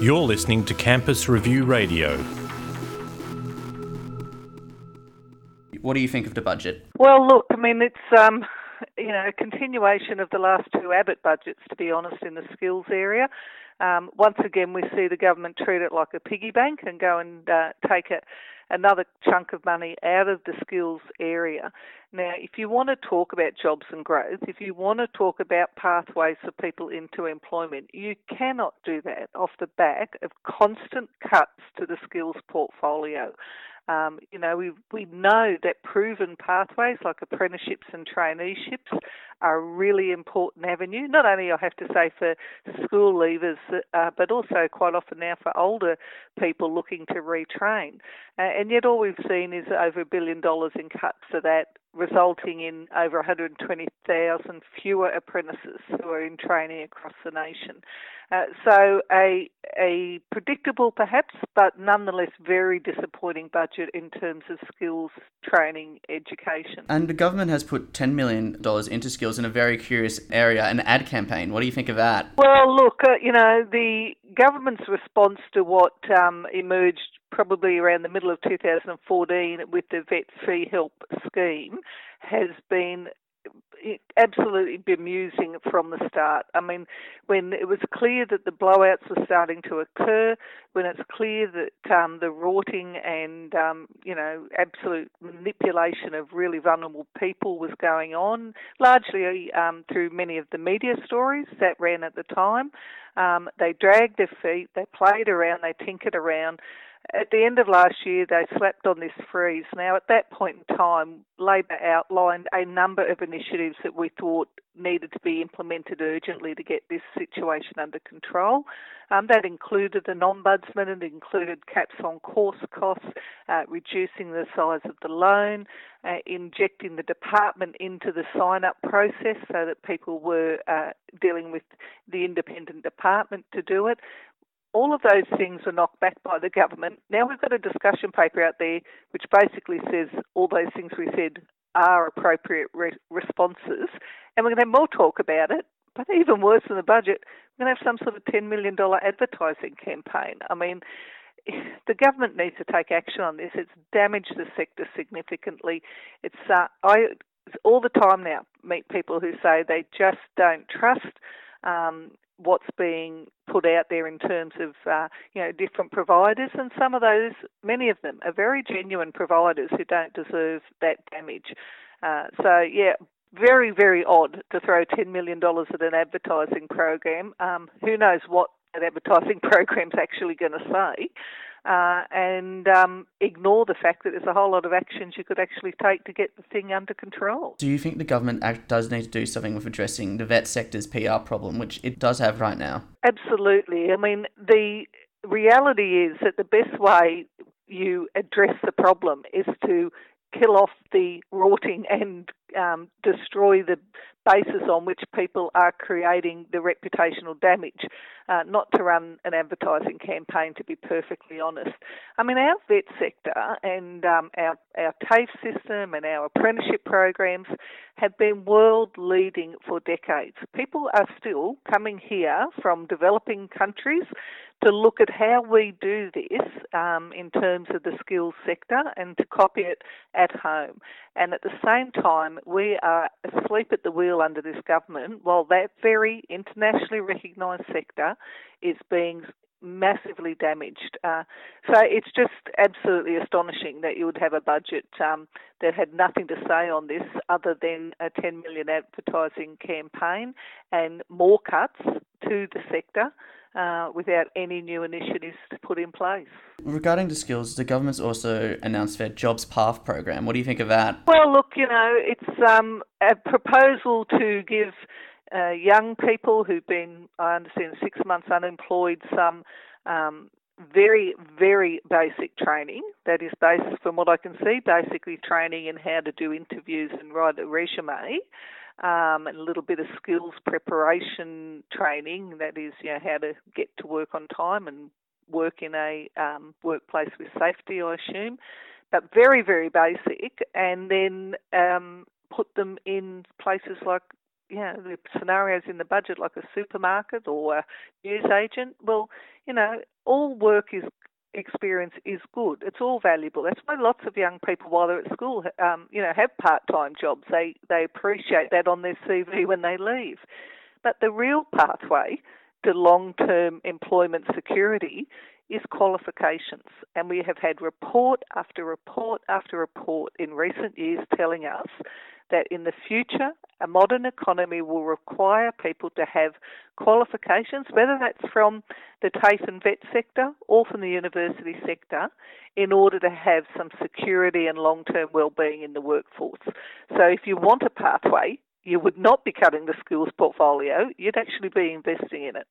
You're listening to Campus Review Radio. What do you think of the budget? Well, look, I mean, it's um, you know a continuation of the last two Abbott budgets, to be honest, in the skills area. Um, once again, we see the government treat it like a piggy bank and go and uh, take a, another chunk of money out of the skills area. Now, if you want to talk about jobs and growth, if you want to talk about pathways for people into employment, you cannot do that off the back of constant cuts to the skills portfolio. Um, you know, we we know that proven pathways like apprenticeships and traineeships are a really important avenue. Not only I have to say for school leavers, uh, but also quite often now for older people looking to retrain. Uh, and yet, all we've seen is over a billion dollars in cuts for that resulting in over 120,000 fewer apprentices who are in training across the nation. Uh, so a a predictable perhaps, but nonetheless very disappointing budget in terms of skills training education. And the government has put $10 million into skills in a very curious area, an ad campaign. What do you think of that? Well, look, uh, you know, the government's response to what um, emerged probably around the middle of 2014 with the vet fee help scheme has been absolutely bemusing from the start. I mean, when it was clear that the blowouts were starting to occur, when it's clear that um, the rorting and um, you know absolute manipulation of really vulnerable people was going on, largely um, through many of the media stories that ran at the time. Um, they dragged their feet, they played around, they tinkered around at the end of last year, they slapped on this freeze. Now, at that point in time, Labor outlined a number of initiatives that we thought needed to be implemented urgently to get this situation under control. Um, that included an ombudsman, it included caps on course costs, uh, reducing the size of the loan, uh, injecting the department into the sign up process so that people were uh, dealing with the independent department to do it all of those things were knocked back by the government. Now we've got a discussion paper out there which basically says all those things we said are appropriate re- responses, and we're going to have more talk about it. But even worse than the budget, we're going to have some sort of $10 million advertising campaign. I mean, the government needs to take action on this. It's damaged the sector significantly. It's uh, I all the time now meet people who say they just don't trust um, what's being put out there in terms of uh, you know different providers, and some of those, many of them, are very genuine providers who don't deserve that damage. Uh, so yeah, very very odd to throw ten million dollars at an advertising program. Um, who knows what advertising program's actually going to say? uh, and um, ignore the fact that there's a whole lot of actions you could actually take to get the thing under control. Do you think the government act does need to do something with addressing the vet sector's PR problem, which it does have right now? Absolutely. I mean, the reality is that the best way you address the problem is to kill off the rorting and um, destroy the basis on which people are creating the reputational damage, uh, not to run an advertising campaign, to be perfectly honest. I mean, our vet sector and um, our, our TAFE system and our apprenticeship programs have been world leading for decades. People are still coming here from developing countries to look at how we do this um, in terms of the skills sector and to copy it at home. And at the same time, we are asleep at the wheel under this government while that very internationally recognised sector is being massively damaged. Uh, so it's just absolutely astonishing that you would have a budget um, that had nothing to say on this other than a 10 million advertising campaign and more cuts to the sector uh, without any new initiatives to put in place. Regarding the skills, the government's also announced their Jobs Path program. What do you think of that? Well, look, you know, it's um, a proposal to give uh, young people who've been, I understand, six months unemployed some um, very, very basic training. That is based, from what I can see, basically training in how to do interviews and write a resume um, and a little bit of skills preparation training. That is, you know, how to get to work on time and work in a um, workplace with safety, I assume. But very, very basic, and then um, put them in places like you know, the scenarios in the budget like a supermarket or a news agent. Well, you know, all work is experience is good. It's all valuable. That's why lots of young people, while they're at school, um, you know, have part-time jobs. They they appreciate that on their CV when they leave. But the real pathway to long-term employment security is qualifications. And we have had report after report after report in recent years telling us that in the future, a modern economy will require people to have qualifications, whether that's from the TAFE and vet sector or from the university sector, in order to have some security and long term well-being in the workforce. So if you want a pathway, you would not be cutting the skills portfolio, you'd actually be investing in it.